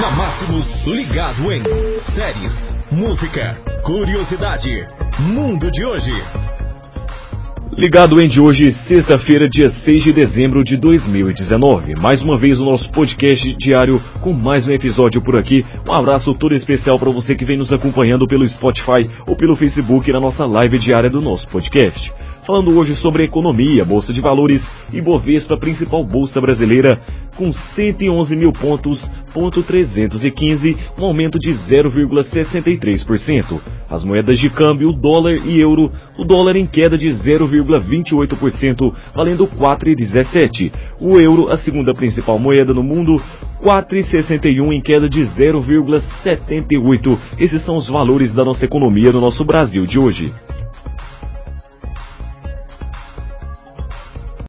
Na Máximos, ligado em séries, música, curiosidade, mundo de hoje. Ligado em de hoje, sexta-feira, dia 6 de dezembro de 2019. Mais uma vez o nosso podcast diário com mais um episódio por aqui. Um abraço todo especial para você que vem nos acompanhando pelo Spotify ou pelo Facebook na nossa live diária do nosso podcast falando hoje sobre economia, bolsa de valores e Bovespa, principal bolsa brasileira, com 111 mil pontos, ponto 315, um aumento de 0,63%. As moedas de câmbio, dólar e euro, o dólar em queda de 0,28%, valendo 4,17. O euro, a segunda principal moeda no mundo, 4,61 em queda de 0,78. Esses são os valores da nossa economia no nosso Brasil de hoje.